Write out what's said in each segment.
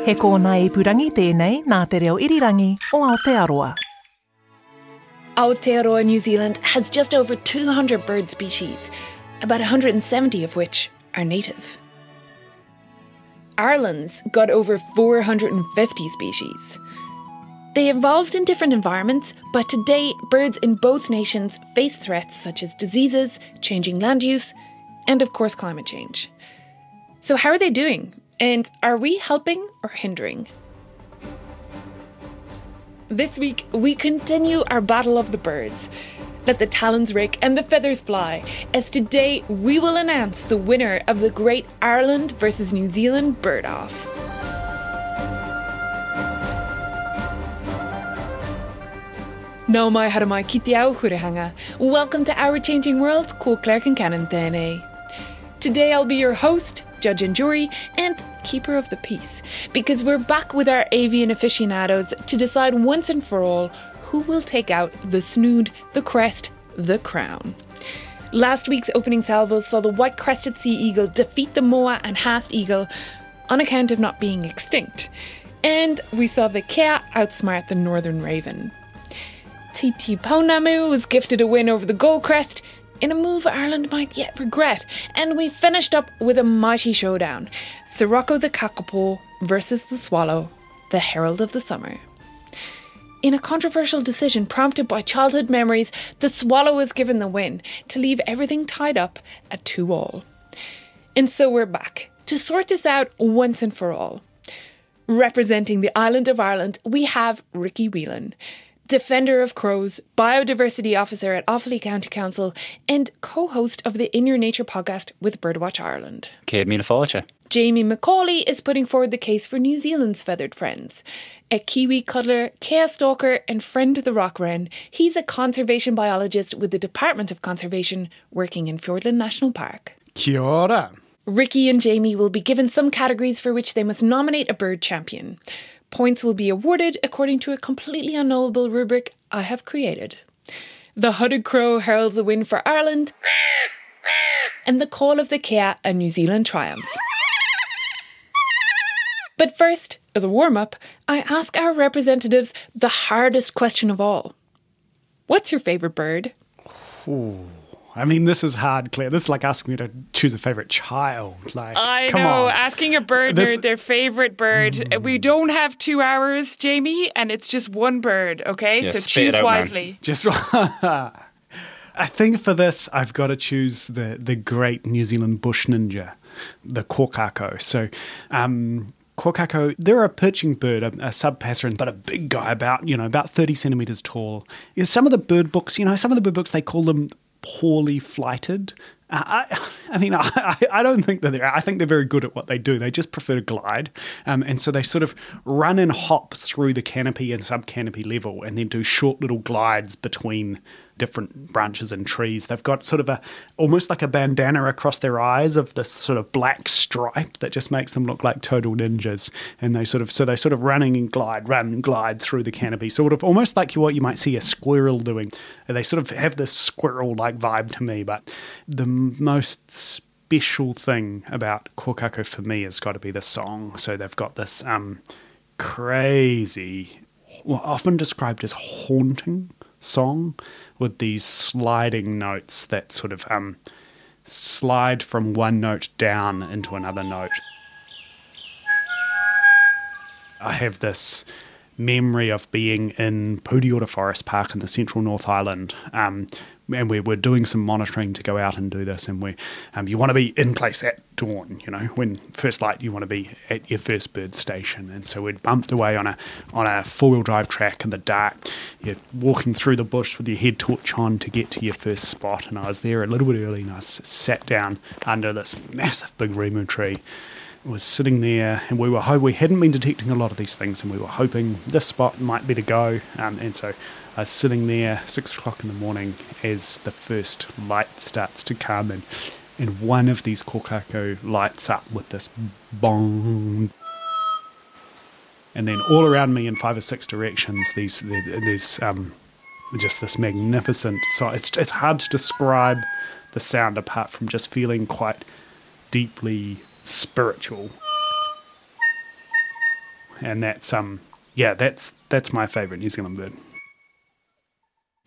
He kōna i purangi tēnei nā te reo irirangi o Aotearoa. Aotearoa, New Zealand has just over 200 bird species, about 170 of which are native. Ireland's got over 450 species. They evolved in different environments, but today birds in both nations face threats such as diseases, changing land use, and of course climate change. So, how are they doing? And are we helping or hindering? This week, we continue our battle of the birds. Let the talons rake and the feathers fly, as today we will announce the winner of the Great Ireland versus New Zealand Bird Off. No mai hara mai ki te au hurihanga. Welcome to Our Changing World, ko Claire Concannon tēnei. Today I'll be your host, judge and jury, and keeper of the peace, because we're back with our avian aficionados to decide once and for all who will take out the snood, the crest, the crown. Last week's opening salvos saw the white crested sea eagle defeat the moa and Haast eagle on account of not being extinct, and we saw the kea outsmart the northern raven. Tītipounamu was gifted a win over the Goldcrest in a move Ireland might yet regret, and we finished up with a mighty showdown Sirocco the Kakapo versus the Swallow, the herald of the summer. In a controversial decision prompted by childhood memories, the Swallow was given the win to leave everything tied up at 2 all. And so we're back to sort this out once and for all. Representing the island of Ireland, we have Ricky Whelan, Defender of Crows, Biodiversity Officer at Offaly County Council, and co host of the In Your Nature podcast with Birdwatch Ireland. Céad míle fáilte. Jamie McCauley is putting forward the case for New Zealand's feathered friends. A Kiwi cuddler, chaos stalker, and friend to the rock wren, he's a conservation biologist with the Department of Conservation working in Fiordland National Park. Kia ora. Ricky and Jamie will be given some categories for which they must nominate a bird champion. Points will be awarded according to a completely unknowable rubric I have created. The hooded crow heralds a win for Ireland, and the call of the kea a New Zealand triumph. But first, as a warm up, I ask our representatives the hardest question of all What's your favourite bird? I mean, this is hard, Claire. This is like asking me to choose a favorite child. Like, I come know, on. asking a bird This- their, their favorite bird. We don't have two hours, Jamie, and it's just one bird, okay? Yeah, so choose it out, man. wisely. Just, I think for this, I've got to choose the the great New Zealand bush ninja, the kokako. So, um, kokako, they're a perching bird, a, a subpasserin, but a big guy, about you know about thirty centimeters tall. Yeah, some of the bird books, you know, some of the bird books they call them poorly flighted. Uh, I, I mean, I, I don't think that they're. I think they're very good at what they do. They just prefer to glide, um, and so they sort of run and hop through the canopy and sub canopy level, and then do short little glides between different branches and trees. They've got sort of a almost like a bandana across their eyes of this sort of black stripe that just makes them look like total ninjas. And they sort of so they sort of running and glide, run and glide through the canopy, sort of almost like what you might see a squirrel doing. They sort of have this squirrel like vibe to me. But the most special thing about Kokako for me has got to be the song. So they've got this um, crazy, well, often described as haunting song with these sliding notes that sort of um, slide from one note down into another note. I have this memory of being in Pureora Forest Park in the central North Island. Um, and we were doing some monitoring to go out and do this. And we, um, you want to be in place at dawn, you know, when first light, you want to be at your first bird station. And so we'd bumped away on a on a four wheel drive track in the dark. You're walking through the bush with your head torch on to get to your first spot. And I was there a little bit early, and I sat down under this massive big rimu tree was sitting there, and we were ho- we hadn't been detecting a lot of these things, and we were hoping this spot might be the go. Um, and so I was sitting there six o'clock in the morning as the first light starts to come, and and one of these kokako lights up with this bong. And then all around me in five or six directions, these there's um, just this magnificent. So it's it's hard to describe the sound apart from just feeling quite deeply spiritual. And that's um yeah, that's that's my favourite New Zealand bird.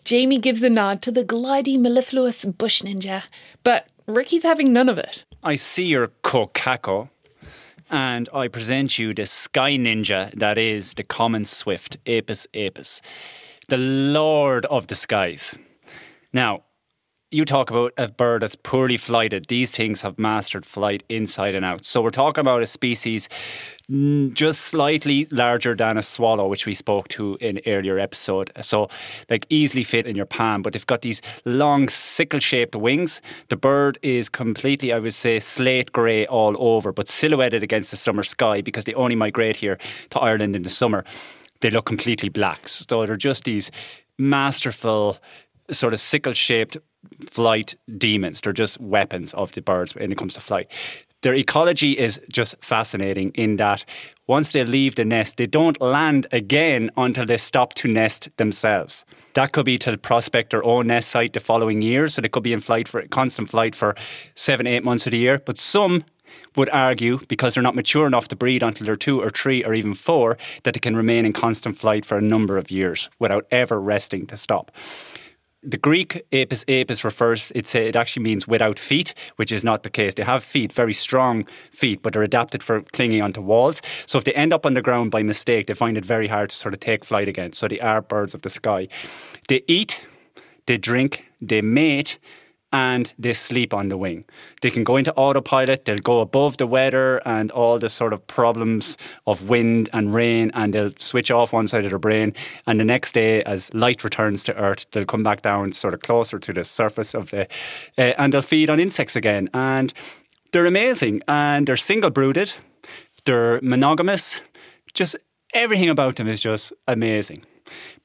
Jamie gives a nod to the glidey mellifluous bush ninja, but Ricky's having none of it. I see your kokako, and I present you the sky ninja that is the common swift, Apus apus, the lord of the skies. Now, you talk about a bird that's poorly flighted. These things have mastered flight inside and out. So we're talking about a species mm, just slightly larger than a swallow, which we spoke to in earlier episode. So like easily fit in your palm, but they've got these long sickle-shaped wings. The bird is completely, I would say, slate grey all over, but silhouetted against the summer sky because they only migrate here to Ireland in the summer. They look completely black. So they're just these masterful sort of sickle shaped flight demons. They're just weapons of the birds when it comes to flight. Their ecology is just fascinating in that once they leave the nest, they don't land again until they stop to nest themselves. That could be to prospect their own nest site the following year, so they could be in flight for constant flight for seven, eight months of the year. But some would argue, because they're not mature enough to breed until they're two or three or even four, that they can remain in constant flight for a number of years without ever resting to stop. The Greek apus apus refers, it's, it actually means without feet, which is not the case. They have feet, very strong feet, but they're adapted for clinging onto walls. So if they end up on the ground by mistake, they find it very hard to sort of take flight again. So they are birds of the sky. They eat, they drink, they mate, and they sleep on the wing. They can go into autopilot, they'll go above the weather and all the sort of problems of wind and rain, and they'll switch off one side of their brain. And the next day, as light returns to Earth, they'll come back down sort of closer to the surface of the, uh, and they'll feed on insects again. And they're amazing, and they're single brooded, they're monogamous, just everything about them is just amazing.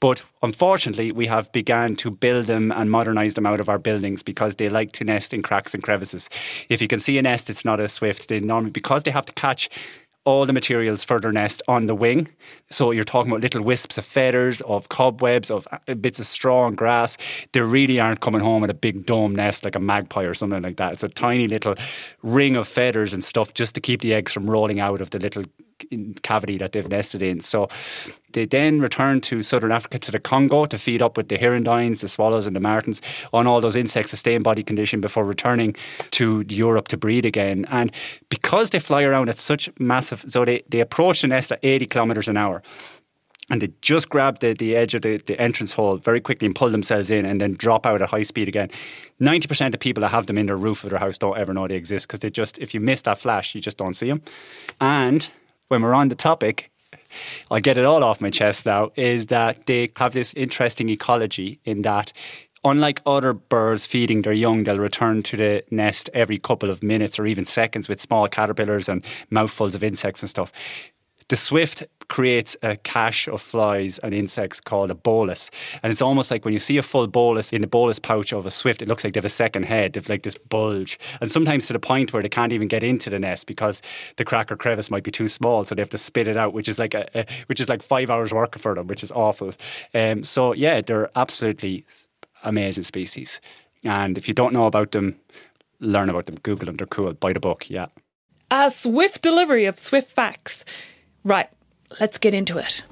But unfortunately, we have begun to build them and modernise them out of our buildings because they like to nest in cracks and crevices. If you can see a nest, it's not a swift. They normally because they have to catch all the materials for their nest on the wing. So you're talking about little wisps of feathers, of cobwebs, of uh, bits of straw and grass. They really aren't coming home with a big dome nest like a magpie or something like that. It's a tiny little ring of feathers and stuff just to keep the eggs from rolling out of the little cavity that they've nested in. So they then return to southern Africa to the Congo to feed up with the hirundines, the swallows, and the martins on all those insects to stay in body condition before returning to Europe to breed again. And because they fly around at such massive, so they, they approach the nest at 80 kilometers an hour and they just grab the, the edge of the, the entrance hole very quickly and pull themselves in and then drop out at high speed again. 90% of people that have them in their roof of their house don't ever know they exist because they just, if you miss that flash, you just don't see them. And when we're on the topic, I'll get it all off my chest now, is that they have this interesting ecology in that unlike other birds feeding their young, they'll return to the nest every couple of minutes or even seconds with small caterpillars and mouthfuls of insects and stuff. The swift creates a cache of flies and insects called a bolus. And it's almost like when you see a full bolus in the bolus pouch of a swift, it looks like they have a second head. They've like this bulge. And sometimes to the point where they can't even get into the nest because the crack or crevice might be too small. So they have to spit it out, which is like a, a which is like five hours work for them, which is awful. Um, so yeah, they're absolutely amazing species. And if you don't know about them, learn about them. Google them. They're cool. Buy the book. Yeah. A swift delivery of swift facts. Right, let's get into it.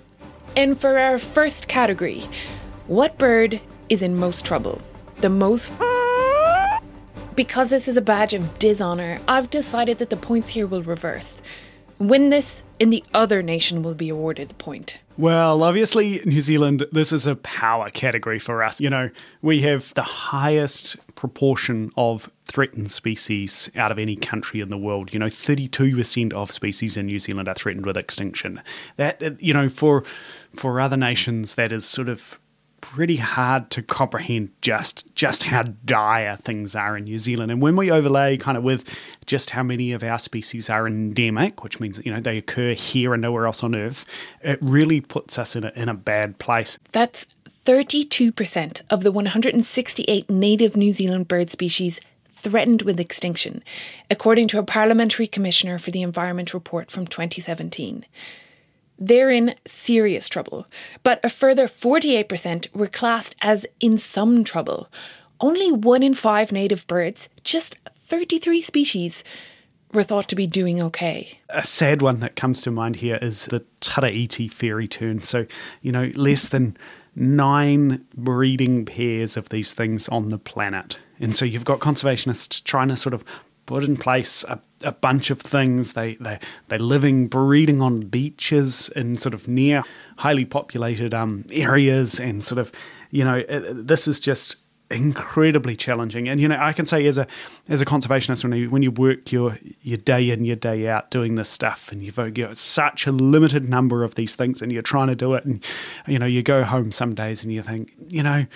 And for our first category, what bird is in most trouble? The most. Because this is a badge of dishonour, I've decided that the points here will reverse. Win this, and the other nation will be awarded the point. Well, obviously, New Zealand, this is a power category for us. You know, we have the highest proportion of threatened species out of any country in the world. You know, 32% of species in New Zealand are threatened with extinction. That, you know, for for other nations, that is sort of pretty hard to comprehend just just how dire things are in New Zealand. And when we overlay kind of with just how many of our species are endemic, which means you know they occur here and nowhere else on Earth, it really puts us in a, in a bad place. That's 32% of the 168 native New Zealand bird species threatened with extinction, according to a Parliamentary Commissioner for the Environment report from 2017. They're in serious trouble, but a further 48% were classed as in some trouble. Only one in five native birds, just 33 species, were thought to be doing okay. A sad one that comes to mind here is the Taraiti fairy tern. So, you know, less than nine breeding pairs of these things on the planet. And so you've got conservationists trying to sort of put in place a, a bunch of things. They they they're living, breeding on beaches in sort of near highly populated um, areas, and sort of you know this is just incredibly challenging. And you know I can say as a as a conservationist when you when you work your your day in your day out doing this stuff, and you've got such a limited number of these things, and you're trying to do it, and you know you go home some days and you think you know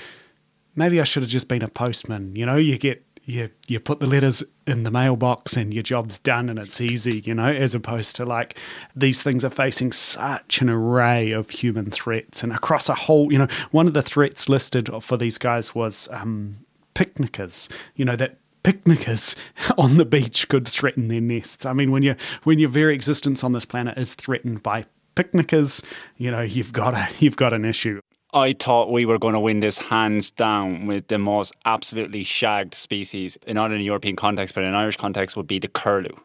maybe I should have just been a postman. You know, you get you you put the letters in the mailbox and your job's done and it's easy, you know, as opposed to like these things are facing such an array of human threats and across a whole, you know, one of the threats listed for these guys was um, picnickers, you know, that picnickers on the beach could threaten their nests. I mean, when you when your very existence on this planet is threatened by picnickers, you know, you've got a you've got an issue. I thought we were going to win this hands down with the most absolutely shagged species, not in a European context, but in an Irish context, would be the curlew.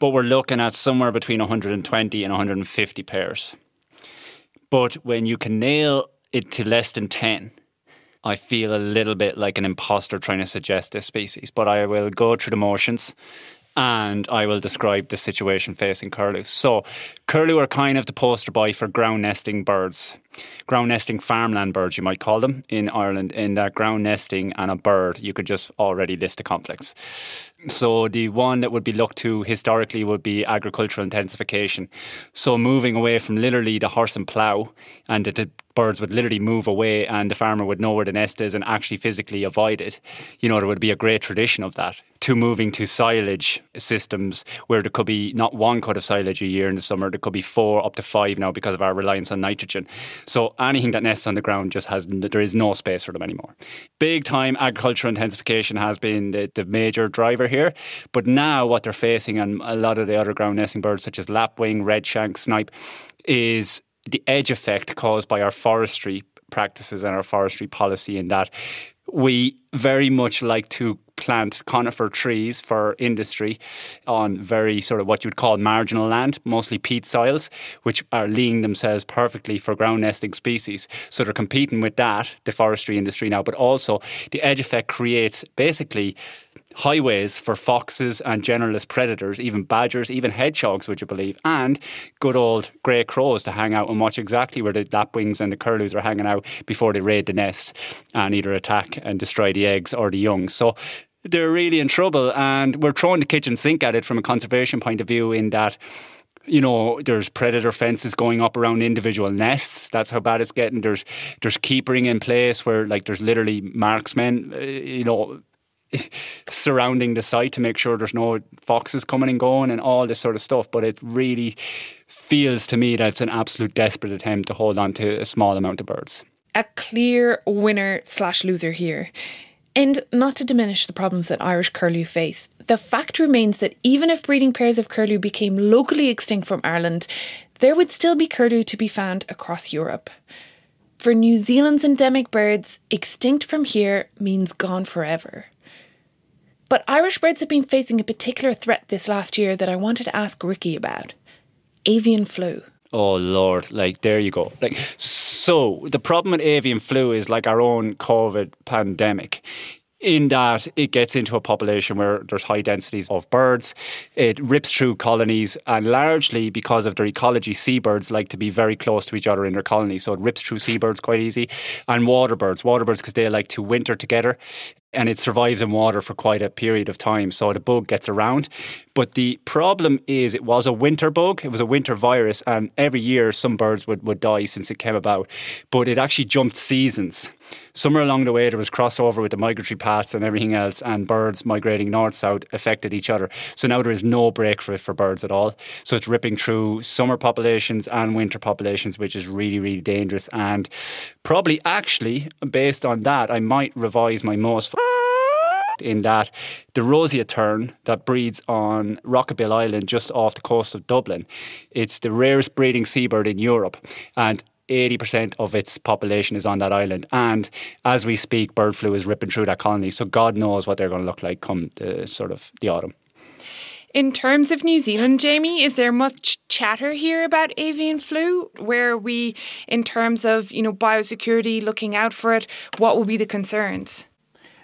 But we're looking at somewhere between 120 and 150 pairs. But when you can nail it to less than 10, I feel a little bit like an imposter trying to suggest this species. But I will go through the motions and I will describe the situation facing curlew. So, curlew are kind of the poster boy for ground nesting birds, ground nesting farmland birds, you might call them in Ireland. In that ground nesting and a bird, you could just already list the conflicts. So, the one that would be looked to historically would be agricultural intensification. So, moving away from literally the horse and plough, and that the birds would literally move away, and the farmer would know where the nest is and actually physically avoid it. You know, there would be a great tradition of that. To moving to silage systems where there could be not one cut of silage a year in the summer, there could be four up to five now because of our reliance on nitrogen. So anything that nests on the ground just has there is no space for them anymore. Big time agricultural intensification has been the, the major driver here, but now what they're facing and a lot of the other ground nesting birds such as lapwing, redshank, snipe is the edge effect caused by our forestry practices and our forestry policy in that we very much like to plant conifer trees for industry on very sort of what you'd call marginal land, mostly peat soils, which are leaning themselves perfectly for ground nesting species. So they're competing with that, the forestry industry now, but also the edge effect creates basically highways for foxes and generalist predators, even badgers, even hedgehogs, would you believe, and good old grey crows to hang out and watch exactly where the lapwings and the curlews are hanging out before they raid the nest and either attack and destroy the eggs or the young. So they're really in trouble, and we're throwing the kitchen sink at it from a conservation point of view in that you know, there's predator fences going up around individual nests. That's how bad it's getting. There's there's keepering in place where like there's literally marksmen, uh, you know, surrounding the site to make sure there's no foxes coming and going and all this sort of stuff. But it really feels to me that it's an absolute desperate attempt to hold on to a small amount of birds. A clear winner slash loser here. And not to diminish the problems that Irish curlew face, the fact remains that even if breeding pairs of curlew became locally extinct from Ireland, there would still be curlew to be found across Europe. For New Zealand's endemic birds, extinct from here means gone forever. But Irish birds have been facing a particular threat this last year that I wanted to ask Ricky about avian flu. Oh Lord, like there you go. Like so the problem with avian flu is like our own COVID pandemic. in that it gets into a population where there's high densities of birds. It rips through colonies, and largely because of their ecology, seabirds like to be very close to each other in their colonies. So it rips through seabirds quite easy, and waterbirds. Waterbirds because they like to winter together and it survives in water for quite a period of time. So the bug gets around. But the problem is it was a winter bug, it was a winter virus, and every year some birds would, would die since it came about. But it actually jumped seasons. Somewhere along the way, there was crossover with the migratory paths and everything else, and birds migrating north south affected each other. So now there is no break for it for birds at all. So it's ripping through summer populations and winter populations, which is really, really dangerous. And probably actually, based on that, I might revise my most in that the roseate tern that breeds on Rockabill Island just off the coast of Dublin, it's the rarest breeding seabird in Europe. And 80% of its population is on that island. And as we speak, bird flu is ripping through that colony. So God knows what they're going to look like come the sort of the autumn. In terms of New Zealand, Jamie, is there much chatter here about avian flu? Where we, in terms of you know biosecurity, looking out for it, what will be the concerns?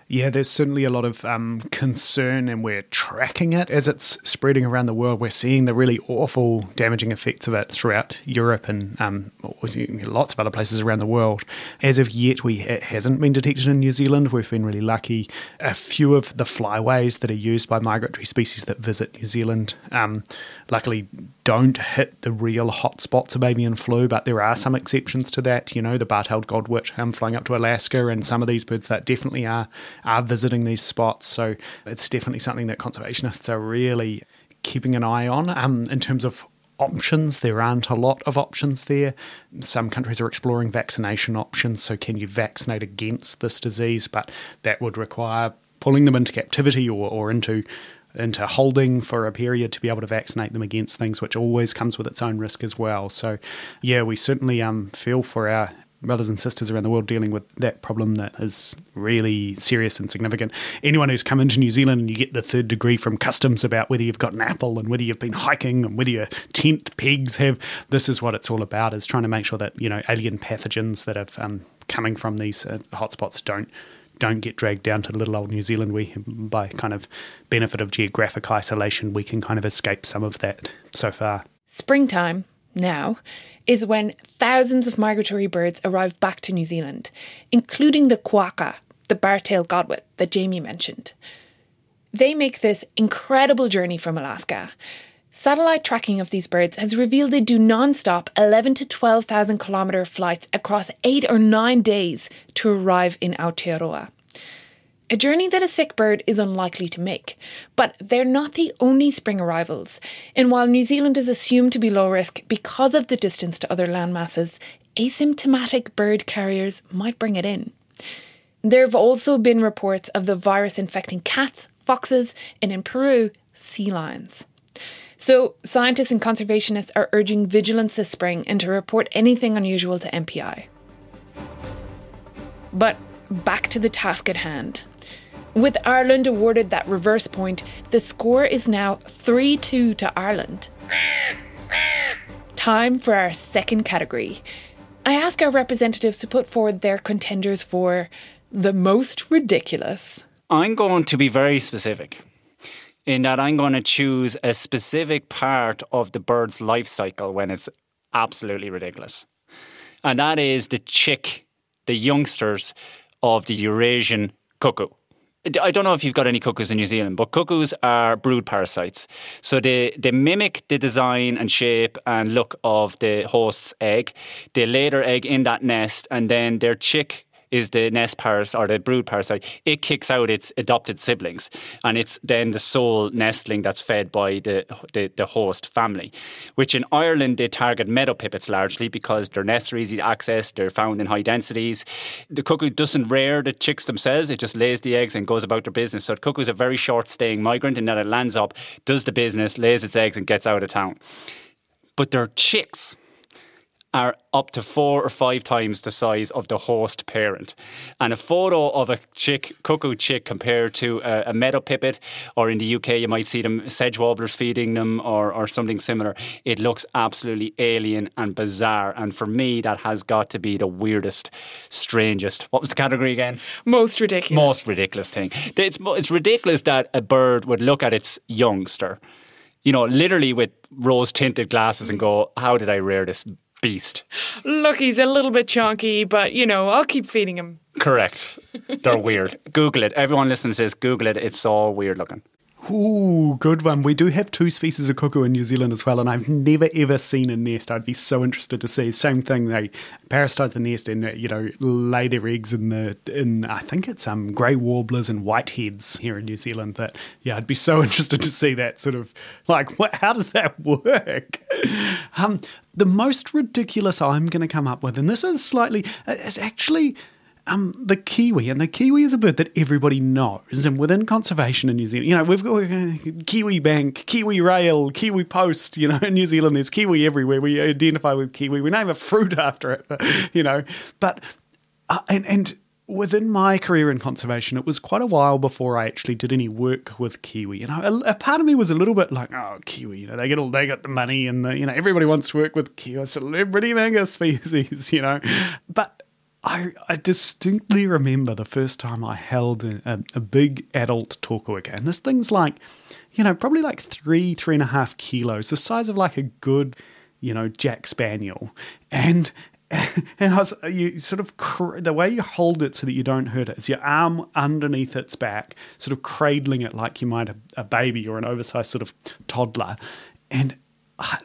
Yeah, there's certainly a lot of um, concern, and we're tracking it as it's spreading around the world. We're seeing the really awful, damaging effects of it throughout Europe and um, lots of other places around the world. As of yet, we it hasn't been detected in New Zealand. We've been really lucky. A few of the flyways that are used by migratory species that visit New Zealand, um, luckily, don't hit the real hotspots of avian flu, but there are some exceptions to that. You know, the bar-tailed godwit um, flying up to Alaska, and some of these birds that definitely are are visiting these spots. So it's definitely something that conservationists are really keeping an eye on. Um, in terms of options. There aren't a lot of options there. Some countries are exploring vaccination options. So, can you vaccinate against this disease? But that would require pulling them into captivity or, or into into holding for a period to be able to vaccinate them against things, which always comes with its own risk as well. So, yeah, we certainly um, feel for our brothers and sisters around the world dealing with that problem that is really serious and significant. Anyone who's come into New Zealand and you get the third degree from customs about whether you've got an apple and whether you've been hiking and whether your tent pegs have, this is what it's all about: is trying to make sure that you know alien pathogens that are um, coming from these uh, hotspots don't don't get dragged down to little old New Zealand. We, by kind of benefit of geographic isolation, we can kind of escape some of that so far. Springtime now is when thousands of migratory birds arrive back to New Zealand, including the kuaka, the bar-tailed godwit that Jamie mentioned. They make this incredible journey from Alaska. Satellite tracking of these birds has revealed they do non-stop 11 to 12,000 kilometre flights across 8 or 9 days to arrive in Aotearoa. A journey that a sick bird is unlikely to make. But they're not the only spring arrivals. And while New Zealand is assumed to be low risk because of the distance to other landmasses, asymptomatic bird carriers might bring it in. There have also been reports of the virus infecting cats, foxes, and in Peru, sea lions. So, scientists and conservationists are urging vigilance this spring and to report anything unusual to MPI. But back to the task at hand. With Ireland awarded that reverse point, the score is now 3 2 to Ireland. Time for our second category. I ask our representatives to put forward their contenders for the most ridiculous. I'm going to be very specific in that I'm going to choose a specific part of the bird's life cycle when it's absolutely ridiculous. And that is the chick, the youngsters of the Eurasian cuckoo. I don't know if you've got any cuckoos in New Zealand, but cuckoos are brood parasites. So they, they mimic the design and shape and look of the host's egg. They lay their egg in that nest, and then their chick is the nest parasite or the brood parasite. It kicks out its adopted siblings, and it's then the sole nestling that's fed by the, the, the host family. Which in Ireland they target meadow pipits largely because their nests are easy to access. They're found in high densities. The cuckoo doesn't rear the chicks themselves; it just lays the eggs and goes about their business. So the cuckoo is a very short-staying migrant in that it lands up, does the business, lays its eggs, and gets out of town. But they're chicks are up to four or five times the size of the host parent. And a photo of a chick, cuckoo chick, compared to a, a meadow pipit, or in the UK, you might see them sedge warblers feeding them or, or something similar. It looks absolutely alien and bizarre. And for me, that has got to be the weirdest, strangest. What was the category again? Most ridiculous. Most ridiculous thing. It's, it's ridiculous that a bird would look at its youngster, you know, literally with rose tinted glasses and go, How did I rear this beast? Look, he's a little bit chunky, but you know, I'll keep feeding him. Correct. They're weird. Google it. Everyone listening to this, Google it. It's so weird looking. Ooh, good one. We do have two species of cuckoo in New Zealand as well, and I've never ever seen a nest. I'd be so interested to see. Same thing, they parasitize the nest and you know lay their eggs in the in. I think it's um grey warblers and whiteheads here in New Zealand. That yeah, I'd be so interested to see that sort of like what, how does that work? Um, the most ridiculous I'm going to come up with, and this is slightly, it's actually um, the kiwi, and the kiwi is a bird that everybody knows. And within conservation in New Zealand, you know, we've got uh, Kiwi Bank, Kiwi Rail, Kiwi Post. You know, in New Zealand, there's kiwi everywhere. We identify with kiwi. We name a fruit after it. But, you know, but uh, and and within my career in conservation, it was quite a while before I actually did any work with kiwi. You know, a, a, part of me was a little bit like, oh, kiwi, you know, they get all, they got the money, and the, you know, everybody wants to work with kiwi, celebrity mega species, you know, but I, I distinctly remember the first time I held a, a, a big adult tokoeka. And this thing's like, you know, probably like three, three and a half kilos, the size of like a good, you know, Jack Spaniel. And and I was you sort of cr- the way you hold it so that you don't hurt it is your arm underneath its back, sort of cradling it like you might a, a baby or an oversized sort of toddler, and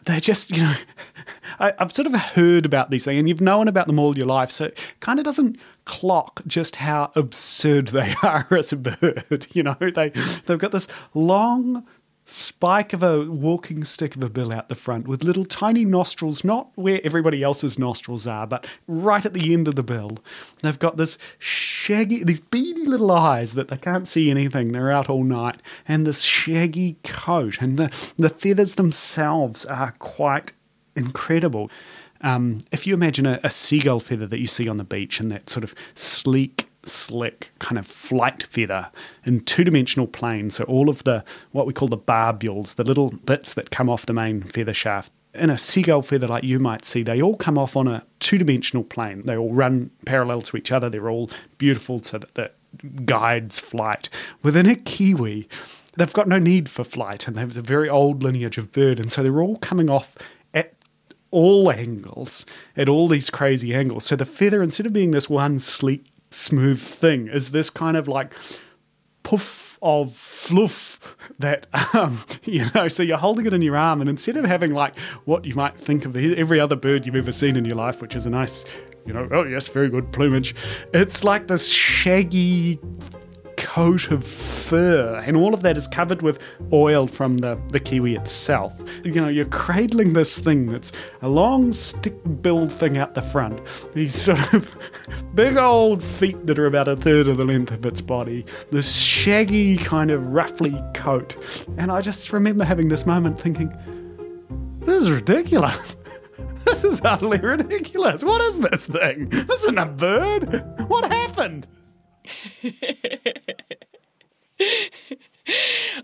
they're just, you know, I, have sort of heard about these things and you've known about them all your life. So it kind of doesn't clock just how absurd they are as a bird. You know, they, they've got this long, spike of a walking stick of a bill out the front with little tiny nostrils, not where everybody else's nostrils are, but right at the end of the bill. They've got this shaggy, these beady little eyes that they can't see anything, they're out all night, and this shaggy coat, and the, the feathers themselves are quite incredible. Um, if you imagine a, a seagull feather that you see on the beach and that sort of sleek, slick kind of flight feather in two dimensional plane. So all of the what we call the barbules, the little bits that come off the main feather shaft. In a seagull feather like you might see, they all come off on a two dimensional plane. They all run parallel to each other. They're all beautiful so that guides flight. Within a kiwi, they've got no need for flight and there's a very old lineage of bird. And so they're all coming off at all angles, at all these crazy angles. So the feather, instead of being this one sleek smooth thing is this kind of like puff of fluff that um, you know so you're holding it in your arm and instead of having like what you might think of every other bird you've ever seen in your life which is a nice you know oh yes very good plumage it's like this shaggy coat of fur, and all of that is covered with oil from the, the kiwi itself. You know, you're cradling this thing that's a long stick billed thing out the front, these sort of big old feet that are about a third of the length of its body, this shaggy kind of ruffly coat. And I just remember having this moment thinking, this is ridiculous. This is utterly ridiculous. What is this thing? This isn't a bird. What happened?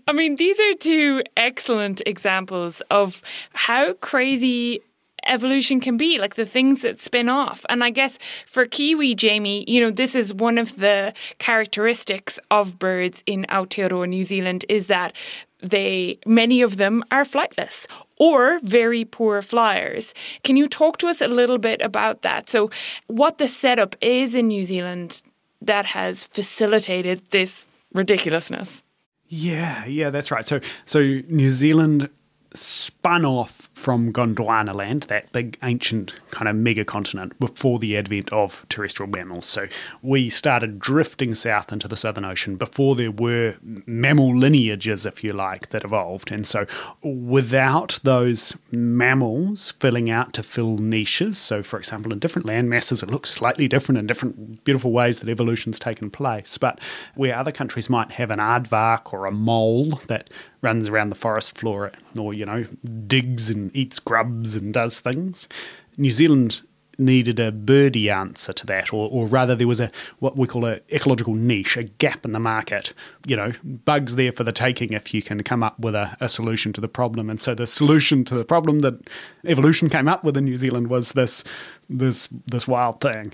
I mean, these are two excellent examples of how crazy evolution can be, like the things that spin off. And I guess for Kiwi, Jamie, you know, this is one of the characteristics of birds in Aotearoa, New Zealand, is that they many of them are flightless or very poor flyers. Can you talk to us a little bit about that? So, what the setup is in New Zealand that has facilitated this ridiculousness. Yeah, yeah, that's right. So, so New Zealand spun off from Gondwana land, that big ancient kind of mega continent, before the advent of terrestrial mammals. So we started drifting south into the Southern Ocean before there were mammal lineages, if you like, that evolved. And so without those mammals filling out to fill niches, so for example, in different land masses, it looks slightly different in different beautiful ways that evolution's taken place. But where other countries might have an aardvark or a mole that runs around the forest floor or, you know, digs and eats grubs and does things. New Zealand needed a birdie answer to that, or, or rather, there was a what we call an ecological niche, a gap in the market. You know, bugs there for the taking if you can come up with a, a solution to the problem. And so the solution to the problem that evolution came up with in New Zealand was this this this wild thing.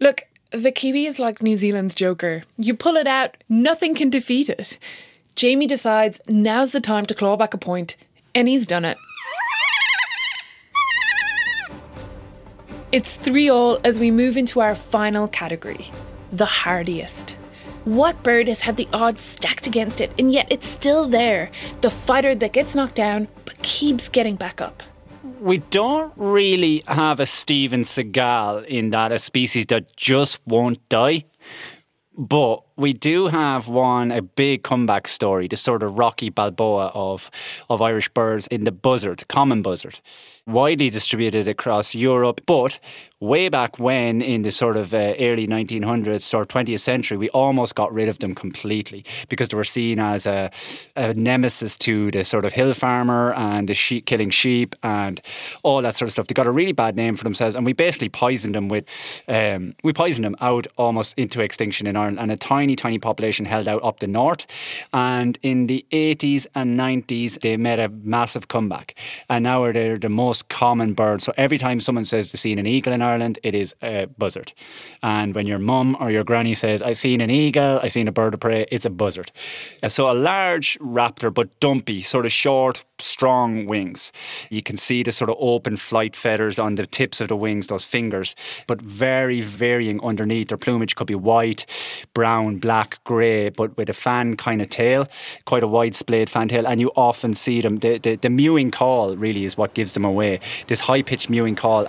Look, the Kiwi is like New Zealand's Joker. You pull it out, nothing can defeat it. Jamie decides now's the time to claw back a point, and he's done it. It's 3 all as we move into our final category the hardiest. What bird has had the odds stacked against it, and yet it's still there? The fighter that gets knocked down but keeps getting back up. We don't really have a Steven Seagal in that a species that just won't die. But we do have one, a big comeback story, the sort of Rocky Balboa of, of Irish birds in the buzzard, common buzzard, widely distributed across Europe. But way back when, in the sort of uh, early 1900s or 20th century, we almost got rid of them completely because they were seen as a, a nemesis to the sort of hill farmer and the sheep, killing sheep and all that sort of stuff. They got a really bad name for themselves, and we basically poisoned them with, um, we poisoned them out almost into extinction in Ireland, and a tiny, tiny population held out up the north. And in the 80s and 90s, they made a massive comeback, and now they're the most common bird. So every time someone says they've seen an eagle in Ireland, it is a buzzard. And when your mum or your granny says, I've seen an eagle, I've seen a bird of prey, it's a buzzard. So a large raptor, but dumpy, sort of short, strong wings. You can see the sort of open flight feathers on the tips of the wings, those fingers, but very varying underneath. Their plumage could be white, brown, black, grey, but with a fan kind of tail, quite a wide splayed fan tail. And you often see them. The, the, the mewing call really is what gives them away. This high pitched mewing call.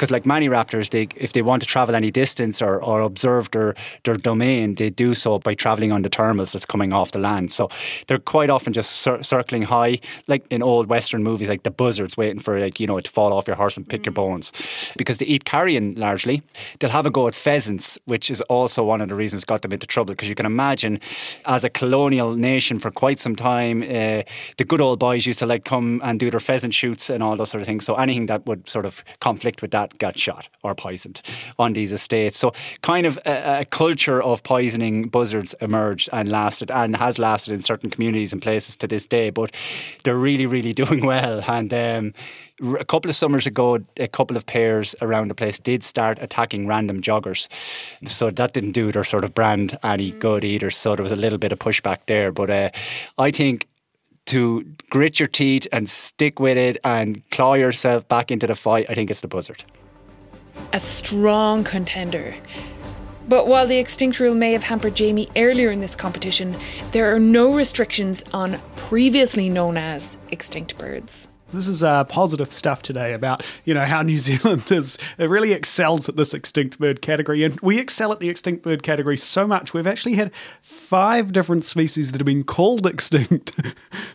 Because like many raptors, they if they want to travel any distance or, or observe their, their domain, they do so by traveling on the thermals that's coming off the land. So they're quite often just cir- circling high, like in old Western movies, like the buzzards waiting for like you know to fall off your horse and pick your bones, because they eat carrion largely. They'll have a go at pheasants, which is also one of the reasons got them into trouble. Because you can imagine, as a colonial nation for quite some time, uh, the good old boys used to like come and do their pheasant shoots and all those sort of things. So anything that would sort of conflict with that got shot or poisoned on these estates. So kind of a, a culture of poisoning buzzards emerged and lasted and has lasted in certain communities and places to this day. But they're really, really doing well. And um, a couple of summers ago, a couple of pairs around the place did start attacking random joggers. So that didn't do their sort of brand any good either. So there was a little bit of pushback there. But uh, I think to grit your teeth and stick with it and claw yourself back into the fight, I think it's the buzzard. A strong contender. But while the extinct rule may have hampered Jamie earlier in this competition, there are no restrictions on previously known as extinct birds. This is uh, positive stuff today about you know how New Zealand is it really excels at this extinct bird category, and we excel at the extinct bird category so much we've actually had five different species that have been called extinct,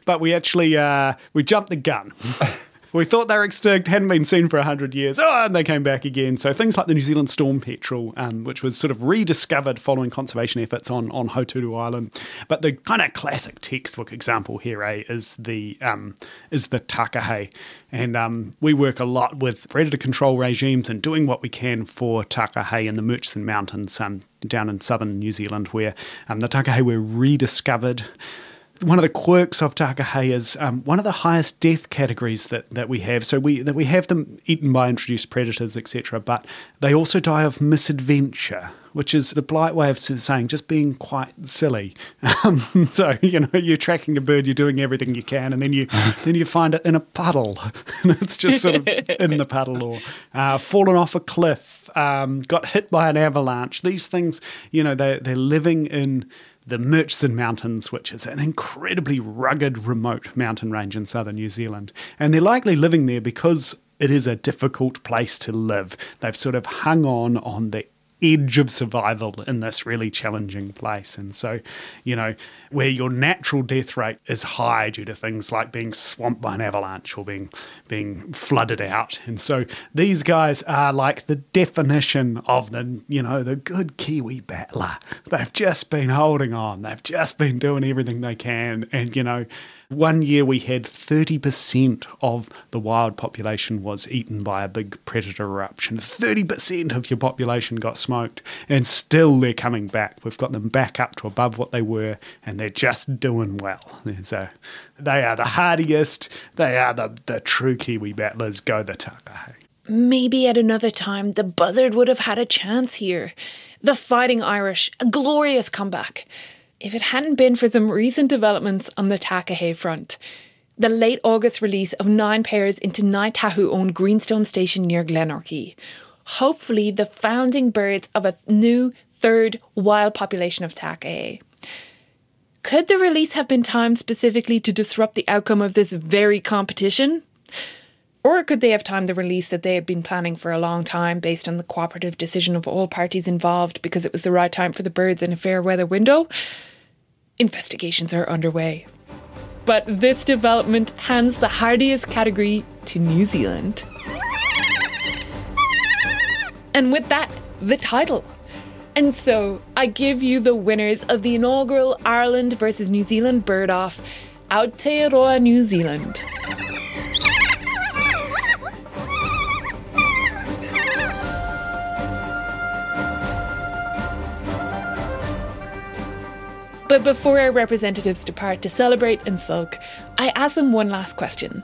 but we actually uh, we jumped the gun. We thought they were extinct, hadn't been seen for 100 years, oh, and they came back again. So things like the New Zealand storm petrel, um, which was sort of rediscovered following conservation efforts on, on Hauturu Island. But the kind of classic textbook example here eh, is the um, is the takahe. And um, we work a lot with predator control regimes and doing what we can for takahe in the Murchison Mountains um, down in southern New Zealand, where um, the takahe were rediscovered one of the quirks of takahe is um, one of the highest death categories that, that we have. So we that we have them eaten by introduced predators, etc. But they also die of misadventure, which is the polite way of saying just being quite silly. Um, so you know you're tracking a bird, you're doing everything you can, and then you then you find it in a puddle, and it's just sort of in the puddle, or uh, fallen off a cliff, um, got hit by an avalanche. These things, you know, they they're living in the Murchison Mountains, which is an incredibly rugged, remote mountain range in southern New Zealand. And they're likely living there because it is a difficult place to live. They've sort of hung on on the edge of survival in this really challenging place. And so, you know, where your natural death rate is high due to things like being swamped by an avalanche or being being flooded out. And so these guys are like the definition of the, you know, the good Kiwi battler. They've just been holding on. They've just been doing everything they can. And, you know, One year we had 30% of the wild population was eaten by a big predator eruption. 30% of your population got smoked, and still they're coming back. We've got them back up to above what they were, and they're just doing well. So they are the hardiest, they are the, the true Kiwi battlers. Go the taka. Maybe at another time the buzzard would have had a chance here. The Fighting Irish, a glorious comeback. If it hadn't been for some recent developments on the Takahe front. The late August release of nine pairs into Ngāi Tahu owned Greenstone Station near Glenorchy. Hopefully, the founding birds of a new third wild population of Takahe. Could the release have been timed specifically to disrupt the outcome of this very competition? Or could they have timed the release that they had been planning for a long time based on the cooperative decision of all parties involved because it was the right time for the birds in a fair weather window? Investigations are underway. But this development hands the hardiest category to New Zealand. And with that, the title. And so I give you the winners of the inaugural Ireland versus New Zealand bird off Aotearoa New Zealand. But before our representatives depart to celebrate and sulk, I ask them one last question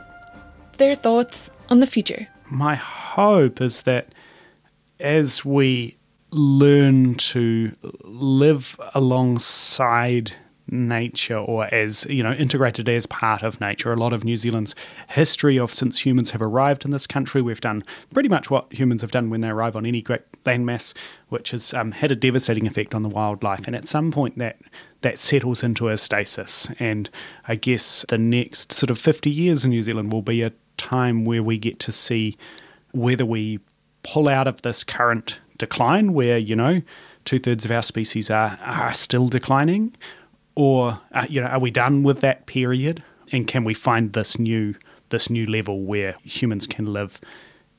their thoughts on the future. My hope is that as we learn to live alongside nature or as you know integrated as part of nature. A lot of new zealand's history of since humans have arrived in this country we've done pretty much what humans have done when they arrive on any great landmass which has um, had a devastating effect on the wildlife. And at some point that that settles into a stasis. And i guess the next sort of 50 years in new zealand will be a time where we get to see whether we pull out of this current decline where you know two-thirds of our species are, are still declining or uh, you know are we done with that period? And can we find this new this new level where humans can live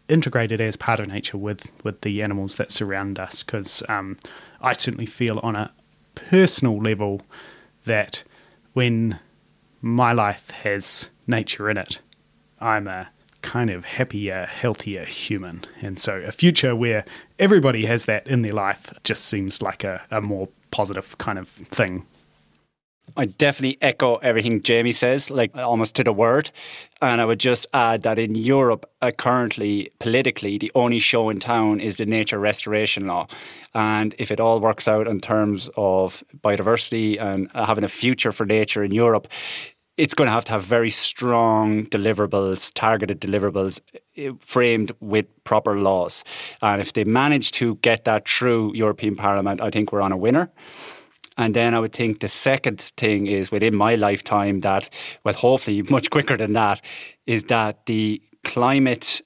integrated as part of nature with with the animals that surround us? Because um, I certainly feel on a personal level that when my life has nature in it I'm a kind of happier healthier human. And so a future where everybody has that in their life just seems like a, a more positive kind of thing I definitely echo everything Jamie says, like almost to the word. And I would just add that in Europe, uh, currently, politically, the only show in town is the nature restoration law. And if it all works out in terms of biodiversity and having a future for nature in Europe, it's going to have to have very strong deliverables, targeted deliverables uh, framed with proper laws. And if they manage to get that through European Parliament, I think we're on a winner. And then I would think the second thing is within my lifetime that, well, hopefully much quicker than that, is that the climate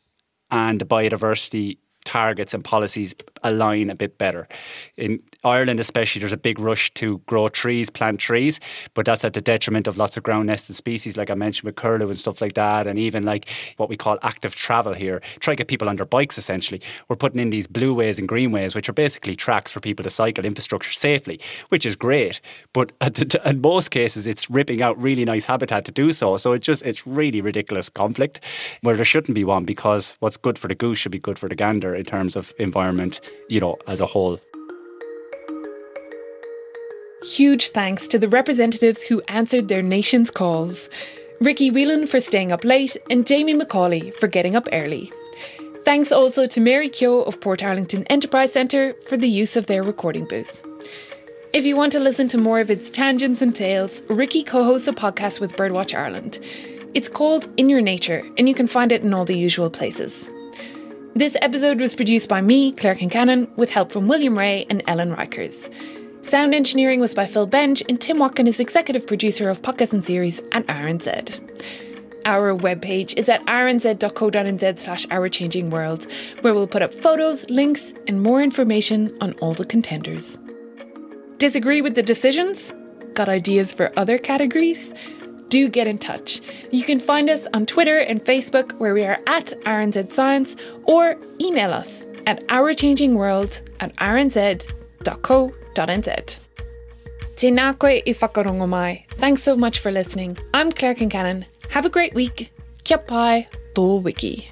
and the biodiversity targets and policies align a bit better. In Ireland, especially, there's a big rush to grow trees, plant trees, but that's at the detriment of lots of ground nested species, like I mentioned with curlew and stuff like that, and even like what we call active travel here. Try to get people on their bikes, essentially. We're putting in these blue ways and green ways, which are basically tracks for people to cycle infrastructure safely, which is great. But in most cases, it's ripping out really nice habitat to do so. So it just it's really ridiculous conflict where there shouldn't be one because what's good for the goose should be good for the gander in terms of environment, you know, as a whole. Huge thanks to the representatives who answered their nation's calls. Ricky Whelan for staying up late and Jamie McCauley for getting up early. Thanks also to Mary Keogh of Portarlington Enterprise Centre for the use of their recording booth. If you want to listen to more of its tangents and tales, Ricky co hosts a podcast with Birdwatch Ireland. It's called In Your Nature, and you can find it in all the usual places. This episode was produced by me, Claire Concannon, with help from William Ray and Ellen Rykers. Sound engineering was by Phil Bench, and Tim Watkin is executive producer of podcast and series at RNZ. Our webpage is at rnz.co.nz slash our changing world, where we'll put up photos, links, and more information on all the contenders. Disagree with the decisions? Got ideas for other categories? Do get in touch. You can find us on Twitter and Facebook, where we are at RNZ Science, or email us at ourchangingworld at rnz.co.nz. Thanks so much for listening. I'm Claire Concannon. Have a great week. Kia pai, wiki.